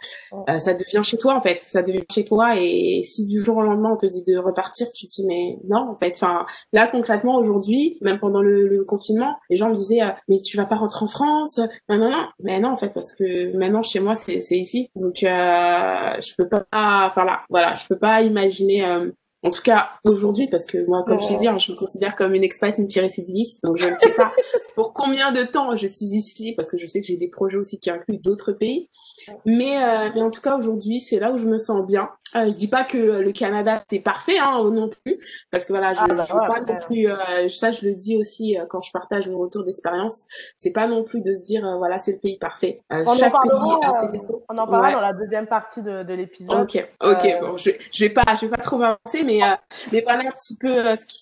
euh, ça devient chez toi en fait, ça devient chez toi. Et si du jour au lendemain on te dit de repartir, tu te dis mais non en fait. Enfin là concrètement aujourd'hui, même pendant le, le, confinement, les gens me disaient mais tu vas pas rentrer en France Non non non, mais non en fait parce que maintenant chez moi c'est c'est ici. Donc euh, je peux pas enfin là voilà je peux pas imaginer euh, en tout cas aujourd'hui parce que moi comme je t'ai dit hein, je me considère comme une expat multirécidiviste donc je ne sais pas pour combien de temps je suis ici parce que je sais que j'ai des projets aussi qui incluent d'autres pays. Mais euh, mais en tout cas aujourd'hui c'est là où je me sens bien euh, je dis pas que le Canada c'est parfait hein, non plus parce que voilà je, ah, bah, je veux ouais, pas ouais. non plus euh, ça je le dis aussi euh, quand je partage mon retour d'expérience c'est pas non plus de se dire euh, voilà c'est le pays parfait on chaque en pays a ses défauts on en parlera ouais. dans la deuxième partie de, de l'épisode ok ok bon je, je vais pas je vais pas trop m'avancer mais mais voilà un petit peu ce qui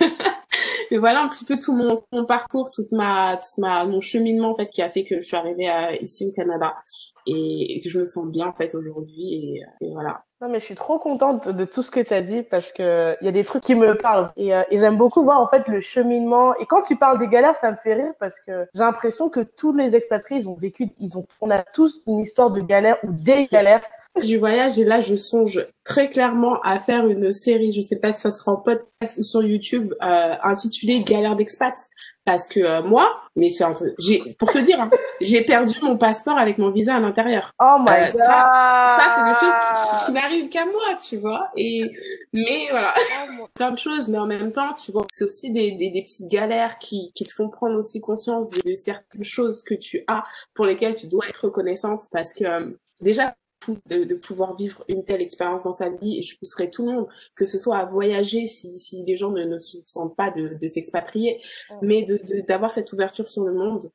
mais voilà un petit peu tout mon, mon, parcours, toute ma, toute ma, mon cheminement en fait qui a fait que je suis arrivée à, ici au Canada et, et, que je me sens bien en fait aujourd'hui et, et, voilà. Non mais je suis trop contente de tout ce que tu as dit parce que il y a des trucs qui me parlent. Et, euh, et j'aime beaucoup voir en fait le cheminement. Et quand tu parles des galères ça me fait rire parce que j'ai l'impression que tous les expatriés ils ont vécu ils ont on a tous une histoire de galère ou des galères. Du voyage et là je songe très clairement à faire une série, je sais pas si ça sera en podcast ou sur YouTube, euh, intitulée Galère d'expat parce que euh, moi, mais c'est un truc, j'ai pour te dire, hein, j'ai perdu mon passeport avec mon visa à l'intérieur. Oh my euh, god. Ça, ça c'est des choses qui, qui, qui n'arrivent qu'à moi, tu vois. Et mais voilà, oh, plein de choses, mais en même temps, tu vois, c'est aussi des, des, des, petites galères qui, qui te font prendre aussi conscience de, de certaines choses que tu as pour lesquelles tu dois être reconnaissante parce que euh, déjà de, de, pouvoir vivre une telle expérience dans sa vie et je pousserais tout le monde, que ce soit à voyager si, si les gens ne, ne se sentent pas de, de s'expatrier, mais de d'avoir cette ouverture sur le monde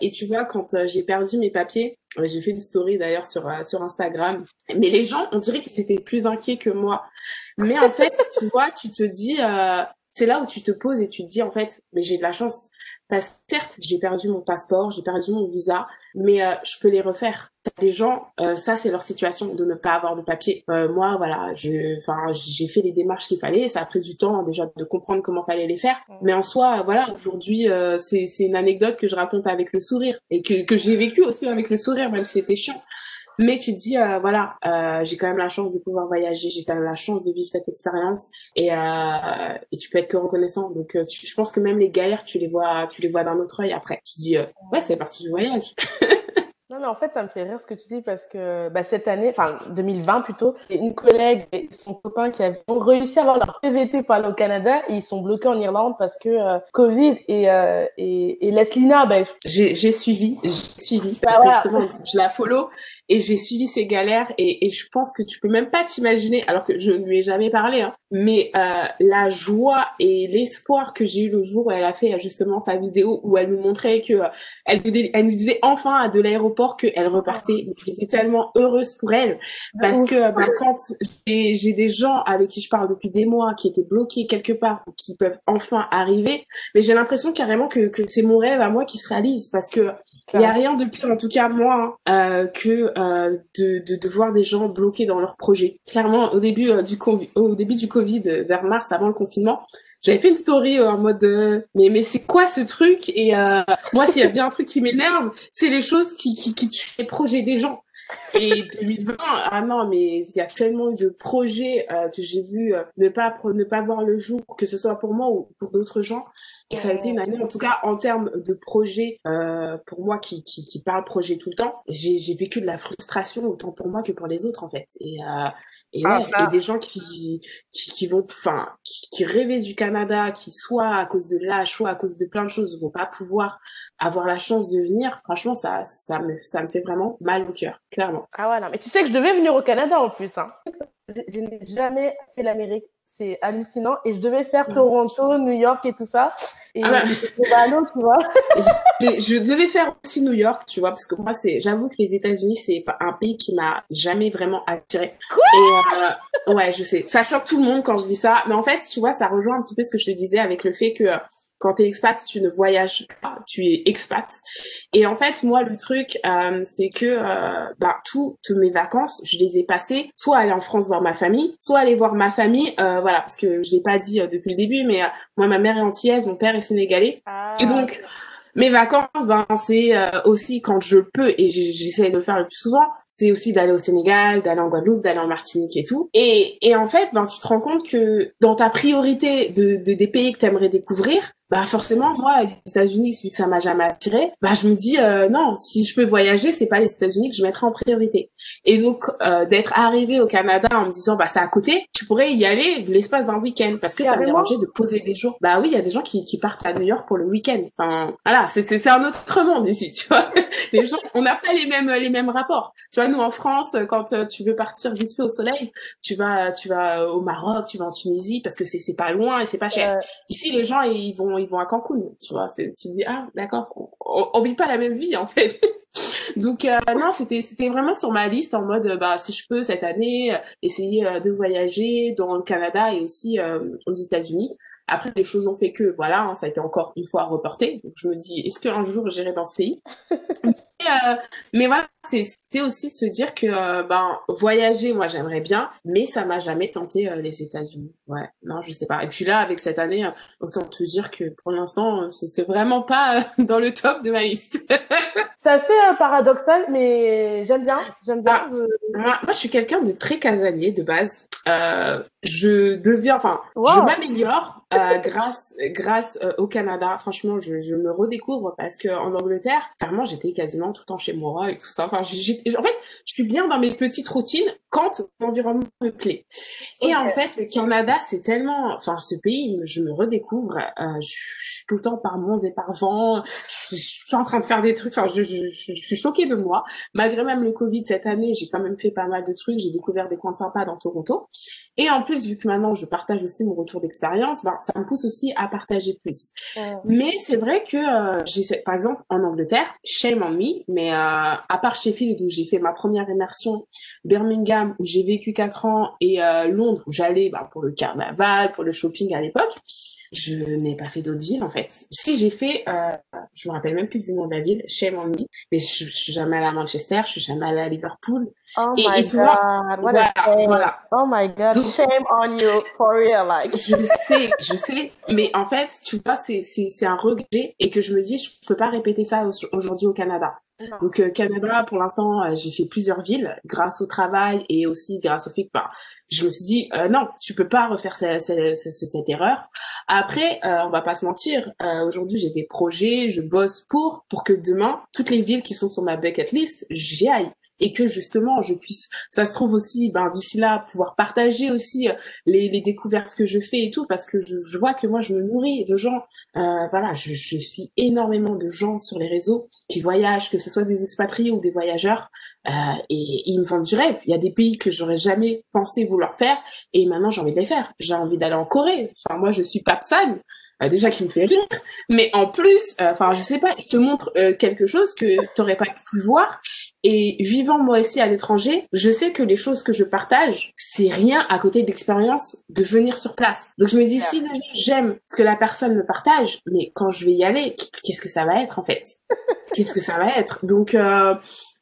et tu vois, quand j'ai perdu mes papiers, j'ai fait une story d'ailleurs sur sur Instagram, mais les gens, on dirait qu'ils étaient plus inquiets que moi. Mais en fait, tu vois, tu te dis, c'est là où tu te poses et tu te dis en fait, mais j'ai de la chance parce que certes, j'ai perdu mon passeport, j'ai perdu mon visa, mais euh, je peux les refaire. Des gens, euh, ça c'est leur situation de ne pas avoir de papier. Euh, moi, voilà, je, enfin, j'ai fait les démarches qu'il fallait. Ça a pris du temps déjà de comprendre comment fallait les faire. Mais en soi, voilà, aujourd'hui, c'est c'est une anecdote que je raconte avec le sourire et que que j'ai vécu aussi avec le sourire, même si c'était chiant. Mais tu te dis, euh, voilà, euh, j'ai quand même la chance de pouvoir voyager, j'ai quand même la chance de vivre cette expérience et, euh, et tu peux être que reconnaissant. Donc, je pense que même les galères, tu les vois, tu les vois d'un autre œil après. Tu te dis, ouais, c'est parti du voyage. Non, mais en fait, ça me fait rire ce que tu dis parce que bah, cette année, enfin 2020 plutôt, une collègue et son copain qui ont réussi à avoir leur PVT pour aller au Canada et ils sont bloqués en Irlande parce que euh, Covid et, euh, et, et Leslina, ben... J'ai suivi, j'ai suivi parce que justement, je la follow et j'ai suivi ses galères et, et, je pense que tu peux même pas t'imaginer, alors que je ne lui ai jamais parlé, hein, mais euh, la joie et l'espoir que j'ai eu le jour où elle a fait justement sa vidéo où elle nous montrait que euh, elle, elle nous disait enfin de l'aéroport qu'elle repartait. J'étais tellement heureuse pour elle. Parce que ben, quand j'ai des gens avec qui je parle depuis des mois qui étaient bloqués quelque part qui peuvent enfin arriver, mais j'ai l'impression carrément que, que c'est mon rêve à moi qui se réalise. Parce que il y a rien de pire, en tout cas moi, hein, euh, que euh, de, de, de, voir des gens bloqués dans leur projet. Clairement, au début euh, du au début du Covid, vers mars, avant le confinement, j'avais fait une story en mode mais mais c'est quoi ce truc? Et moi, s'il y a bien un truc qui m'énerve, c'est les choses qui, qui qui tuent les projets des gens. Et 2020, ah non, mais il y a tellement eu de projets que j'ai vu ne pas ne pas voir le jour, que ce soit pour moi ou pour d'autres gens. Et ça a été une année, en tout cas en termes de projet, euh, pour moi qui, qui, qui parle projet tout le temps, j'ai vécu de la frustration autant pour moi que pour les autres en fait. Et, euh, et, ah, ouais, et des gens qui, qui, qui vont, enfin, qui, qui, rêvaient du Canada, qui soit à cause de l'âge, soit à cause de plein de choses, vont pas pouvoir avoir la chance de venir. Franchement, ça, ça me, ça me fait vraiment mal au cœur, clairement. Ah ouais, non, mais tu sais que je devais venir au Canada en plus, hein. Je n'ai jamais fait l'Amérique c'est hallucinant. Et je devais faire Toronto, New York et tout ça. Et ah bah. je, tu vois. je, devais faire aussi New York, tu vois, parce que moi, c'est, j'avoue que les États-Unis, c'est un pays qui m'a jamais vraiment attiré. Quoi? Et euh, ouais, je sais. Ça choque tout le monde quand je dis ça. Mais en fait, tu vois, ça rejoint un petit peu ce que je te disais avec le fait que quand tu es expat, tu ne voyages pas, tu es expat. Et en fait, moi, le truc, euh, c'est que euh, bah, toutes mes vacances, je les ai passées soit aller en France voir ma famille, soit aller voir ma famille, euh, voilà, parce que je l'ai pas dit euh, depuis le début, mais euh, moi, ma mère est antillaise, mon père est sénégalais. Ah. Et donc, mes vacances, ben c'est euh, aussi quand je peux et j'essaie de le faire le plus souvent, c'est aussi d'aller au Sénégal, d'aller en Guadeloupe, d'aller en Martinique et tout. Et, et en fait, ben tu te rends compte que dans ta priorité de, de des pays que tu aimerais découvrir, bah forcément moi les États-Unis vu que ça m'a jamais attiré bah je me dis euh, non si je peux voyager c'est pas les États-Unis que je mettrai en priorité. Et donc euh, d'être arrivé au Canada en me disant bah c'est à côté tu pourrais y aller l'espace d'un week-end parce que ça me dérangeait de poser des jours. Bah oui il y a des gens qui, qui partent à New York pour le week-end. Enfin voilà c'est c'est un autre monde ici tu vois. Les gens on n'a pas les mêmes les mêmes rapports tu vois nous en France quand euh, tu veux partir vite fait au soleil tu vas tu vas au Maroc tu vas en Tunisie parce que c'est c'est pas loin et c'est pas cher ici les gens ils vont ils vont à Cancun, tu vois. Tu te dis, ah, d'accord, on, on, vit pas la même vie, en fait. Donc, euh, non, c'était, c'était vraiment sur ma liste en mode, bah, si je peux cette année, euh, essayer euh, de voyager dans le Canada et aussi aux États-Unis. Après, les choses ont fait que, voilà, hein, ça a été encore une fois reporté. Donc, je me dis, est-ce qu'un jour j'irai dans ce pays? Euh, mais voilà, c'était aussi de se dire que euh, ben voyager, moi j'aimerais bien, mais ça m'a jamais tenté euh, les États-Unis. Ouais, non, je sais pas. Et puis là, avec cette année, autant te dire que pour l'instant, c'est vraiment pas dans le top de ma liste. c'est assez paradoxal, mais j'aime bien. J'aime bien. Ah, moi, moi, je suis quelqu'un de très casanier de base. Je deviens, enfin, je m'améliore grâce grâce au Canada. Franchement, je, je me redécouvre parce que en Angleterre, clairement, j'étais quasiment tout le temps chez moi et tout ça. Enfin, j'ai, en fait, je suis bien dans mes petites routines quand l'environnement me plaît. Et en fait, le Canada, c'est tellement, enfin, ce pays, je me redécouvre. Euh, je suis tout le temps par monts et par vent. Je, suis en train de faire des trucs. Enfin, je, je, je, suis choquée de moi. Malgré même le Covid cette année, j'ai quand même fait pas mal de trucs. J'ai découvert des coins sympas dans Toronto. Et en plus plus, vu que maintenant je partage aussi mon retour d'expérience, ben, ça me pousse aussi à partager plus. Mais c'est vrai que euh, j'ai, par exemple, en Angleterre, shame on me, mais euh, à part Sheffield où j'ai fait ma première immersion, Birmingham où j'ai vécu quatre ans et euh, Londres où j'allais ben, pour le carnaval, pour le shopping à l'époque, je n'ai pas fait d'autres villes en fait. Si j'ai fait, euh, je me rappelle même plus du nom de la ville, shame on me, mais je, je suis jamais allée à Manchester, je suis jamais allée à Liverpool. Oh et, my god, vois, what voilà, a voilà. Oh my god, shame on you, for real, like. je sais, je sais, mais en fait, tu vois, c'est c'est un regret et que je me dis, je peux pas répéter ça aujourd'hui au Canada. Donc euh, Canada, pour l'instant, euh, j'ai fait plusieurs villes grâce au travail et aussi grâce au fait que bah, je me suis dit euh, non, tu peux pas refaire cette, cette, cette erreur. Après, euh, on va pas se mentir. Euh, aujourd'hui, j'ai des projets, je bosse pour pour que demain, toutes les villes qui sont sur ma bucket list, j'y aille et que justement je puisse ça se trouve aussi ben d'ici là pouvoir partager aussi les, les découvertes que je fais et tout parce que je, je vois que moi je me nourris de gens euh, voilà je, je suis énormément de gens sur les réseaux qui voyagent que ce soit des expatriés ou des voyageurs euh, et, ils me vendent du rêve. Il y a des pays que j'aurais jamais pensé vouloir faire et maintenant j'ai envie de les faire. J'ai envie d'aller en Corée. Enfin moi je suis Papsan euh, déjà qui me fait rire, mais en plus, euh, enfin je sais pas, il te montre euh, quelque chose que t'aurais pas pu voir. Et vivant moi aussi à l'étranger, je sais que les choses que je partage, c'est rien à côté de l'expérience de venir sur place. Donc je me dis si déjà j'aime ce que la personne me partage, mais quand je vais y aller, qu'est-ce que ça va être en fait? Qu'est-ce que ça va être? Donc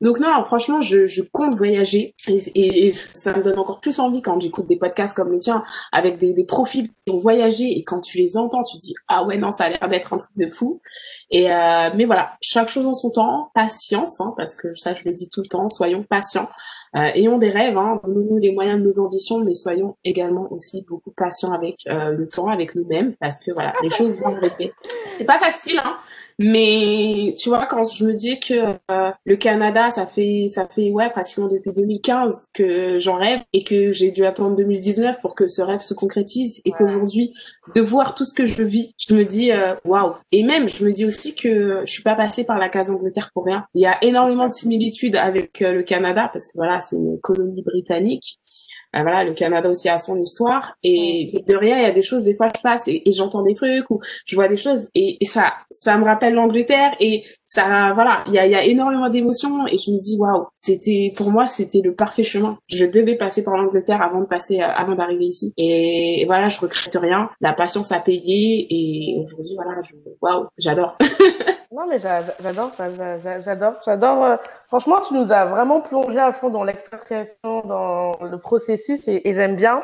donc non, franchement, je, je compte voyager et, et, ça me donne encore plus envie quand j'écoute des podcasts comme le tien avec des, des profils qui ont voyagé et quand tu les entends, tu dis ah ouais non, ça a l'air d'être un truc de fou. Et euh, mais voilà, chaque chose en son temps, patience, hein, parce que ça je le dis tout le temps, soyons patients. Euh, ayons des rêves, hein, donnons-nous les moyens de nos ambitions, mais soyons également aussi beaucoup patients avec euh, le temps, avec nous-mêmes, parce que voilà, les choses vont arriver. C'est pas facile, hein, mais tu vois, quand je me dis que euh, le Canada, ça fait ça fait ouais pratiquement depuis 2015 que j'en rêve et que j'ai dû attendre 2019 pour que ce rêve se concrétise et qu'aujourd'hui de voir tout ce que je vis, je me dis euh, waouh. Et même je me dis aussi que je suis pas passée par la case Angleterre pour rien. Il y a énormément de similitudes avec euh, le Canada parce que voilà, c'est une colonie britannique. Euh, voilà, le Canada aussi a son histoire et, de rien, il y a des choses des fois je passe et, j'entends des trucs ou je vois des choses et, ça ça me rappelle l'Angleterre et ça voilà, il y a, y a énormément d'émotions et je me dis waouh, c'était pour moi c'était le parfait chemin. Je devais passer par l'Angleterre avant de passer euh, avant d'arriver ici et, voilà, je regrette rien. La patience a payé et aujourd'hui voilà, waouh, j'adore. Non, mais j'adore, j'adore, j'adore. Euh, franchement, tu nous as vraiment plongé à fond dans l'expatriation, dans le processus, et, j'aime bien.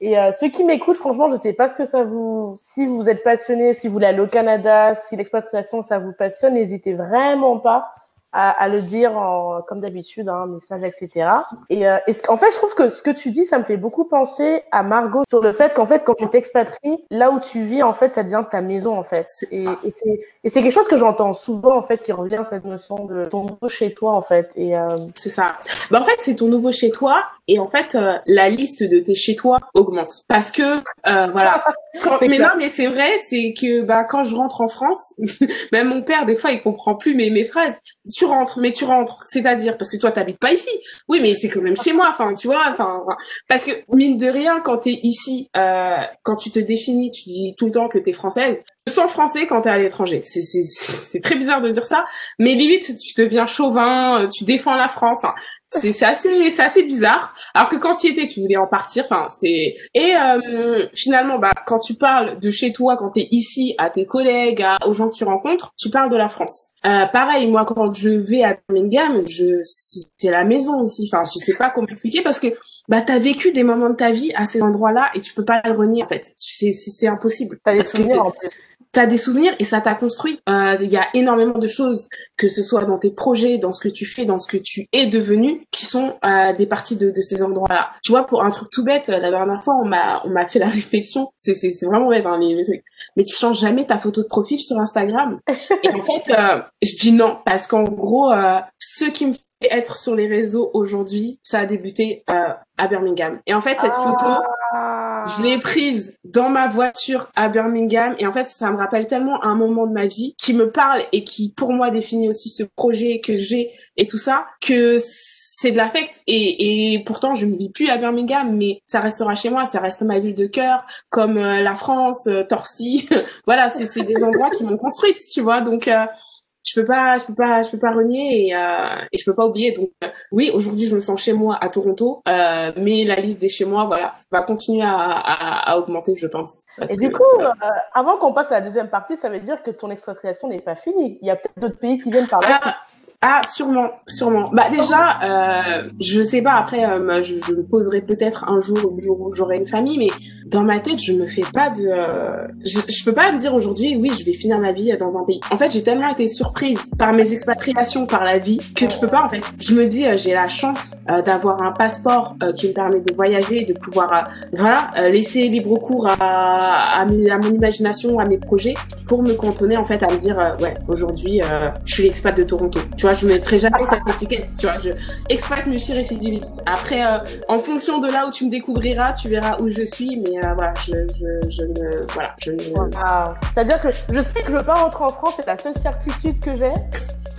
Et euh, ceux qui m'écoutent, franchement, je sais pas ce que ça vous, si vous êtes passionné, si vous voulez aller au Canada, si l'expatriation ça vous passionne, n'hésitez vraiment pas à, à, le dire en, comme d'habitude, un hein, message, etc. Et, euh, en fait, je trouve que ce que tu dis, ça me fait beaucoup penser à Margot sur le fait qu'en fait, quand tu t'expatries, là où tu vis, en fait, ça devient ta maison, en fait. Et, et c'est quelque chose que j'entends souvent, en fait, qui revient cette notion de ton nouveau chez toi, en fait. Et euh... c'est ça. Bah, en fait, c'est ton nouveau chez toi, et en fait, euh, la liste de tes chez toi augmente parce que euh, voilà. mais non, mais c'est vrai, c'est que bah quand je rentre en France, même mon père des fois il comprend plus mes mes phrases tu rentres, mais tu rentres. C'est-à-dire, parce que toi, t'habites pas ici. Oui, mais c'est quand même chez moi. Enfin, tu vois, enfin, parce que mine de rien, quand t'es ici, euh, quand tu te définis, tu dis tout le temps que t'es française. Tu sens français quand t'es à l'étranger. C'est, très bizarre de dire ça, mais limite, tu deviens chauvin, tu défends la France. Enfin, c'est, c'est assez, c'est assez bizarre. Alors que quand tu étais, tu voulais en partir. Enfin, c'est et euh, finalement, bah, quand tu parles de chez toi, quand t'es ici, à tes collègues, à, aux gens que tu rencontres, tu parles de la France. Euh, pareil, moi, quand je vais à Birmingham, je, c'est la maison aussi. Enfin, je sais pas comment expliquer parce que, bah, t'as vécu des moments de ta vie à ces endroits-là et tu peux pas le renier, en fait. C'est, c'est impossible. T'as des souvenirs, en plus t'as des souvenirs et ça t'a construit. Euh, il y a énormément de choses, que ce soit dans tes projets, dans ce que tu fais, dans ce que tu es devenu, qui sont euh, des parties de, de ces endroits-là. Tu vois, pour un truc tout bête, la dernière fois, on m'a on m'a fait la réflexion. C'est c'est c'est vraiment bête, hein, les, trucs. Mais tu changes jamais ta photo de profil sur Instagram. et en fait, euh, je dis non parce qu'en gros, euh, ce qui me fait être sur les réseaux aujourd'hui, ça a débuté euh, à Birmingham. Et en fait, cette ah. photo, je l'ai prise dans ma voiture à Birmingham et en fait, ça me rappelle tellement un moment de ma vie qui me parle et qui, pour moi, définit aussi ce projet que j'ai et tout ça, que c'est de l'affect et, et pourtant je ne vis plus à Birmingham, mais ça restera chez moi, ça reste ma ville de cœur, comme euh, la France, euh, Torcy, voilà, c'est des endroits qui m'ont construite, tu vois, donc euh, je peux pas, je peux pas, je peux pas renier et, euh, et je peux pas oublier. Donc oui, aujourd'hui je me sens chez moi à Toronto, euh, mais la liste des chez moi, voilà, va continuer à, à, à augmenter, je pense. Et du coup, euh, avant qu'on passe à la deuxième partie, ça veut dire que ton expatriation n'est pas finie. Il y a peut-être d'autres pays qui viennent par là. Ah, sûrement, sûrement. Bah déjà, euh, je sais pas. Après, euh, je, je, me poserai peut-être un jour, un jour où j'aurai une famille, mais dans ma tête, je me fais pas de. Euh, je, je peux pas me dire aujourd'hui, oui, je vais finir ma vie dans un pays. En fait, j'ai tellement été surprise par mes expatriations, par la vie, que je peux pas. En fait, je me dis, euh, j'ai la chance euh, d'avoir un passeport euh, qui me permet de voyager, de pouvoir, voilà, laisser libre cours à, à, mon imagination, à mes projets, pour me cantonner en fait à me dire, ouais, aujourd'hui, je suis l'expat de Toronto. Je mettrai jamais cette étiquette, tu vois. Je expat multirécidiviste. Après, euh, en fonction de là où tu me découvriras, tu verras où je suis, mais euh, voilà, je, je, je ne, voilà, je ne. C'est-à-dire que je sais que je veux pas rentrer en France, c'est la seule certitude que j'ai.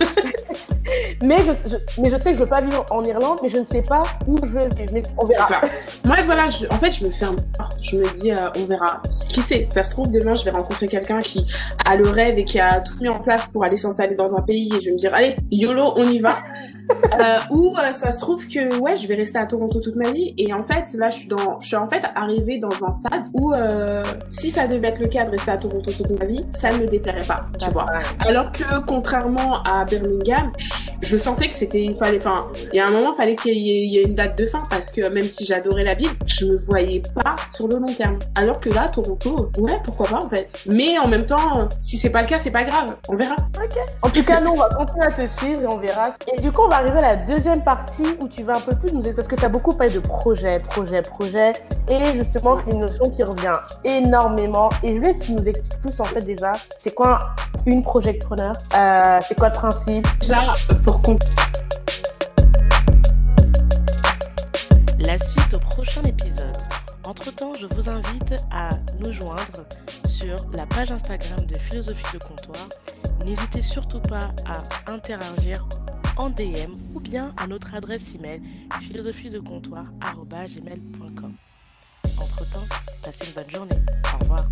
mais, je, mais je sais que je veux pas vivre en Irlande, mais je ne sais pas où je vais vivre. Mais on verra. Moi, voilà, je, en fait, je me ferme Je me dis, euh, on verra. Qui sait? Ça se trouve, demain, je vais rencontrer quelqu'un qui a le rêve et qui a tout mis en place pour aller s'installer dans un pays et je vais me dire, allez, YOLO, on y va. euh, ou euh, ça se trouve que ouais, je vais rester à Toronto toute ma vie. Et en fait, là, je suis dans, je suis en fait arrivée dans un stade où euh, si ça devait être le cas de rester à Toronto toute ma vie, ça ne me déplairait pas, tu vois. Alors que contrairement à Birmingham, je sentais que c'était, il fallait, enfin, il y a un moment, il fallait qu'il y, ait une date de fin parce que même si j'adorais la ville, je me voyais pas sur le long terme. Alors que là, Toronto, ouais, pourquoi pas en fait. Mais en même temps, si c'est pas le cas, c'est pas grave, on verra. Ok. En tout cas, nous, on va continuer à te suivre et on verra. Et du coup, on va arriver à la deuxième partie où tu vas un peu plus nous parce que tu as beaucoup parlé de projet, projet, projet. Et justement, c'est une notion qui revient énormément. Et je voulais que tu nous expliques plus en fait déjà, c'est quoi une projectpreneur euh, C'est quoi le principe? Déjà, pour La suite au prochain épisode. Entre-temps, je vous invite à nous joindre sur la page Instagram de Philosophie de Comptoir. N'hésitez surtout pas à interagir en DM ou bien à notre adresse email philosophie de comptoir Entre-temps, passez une bonne journée. Au revoir.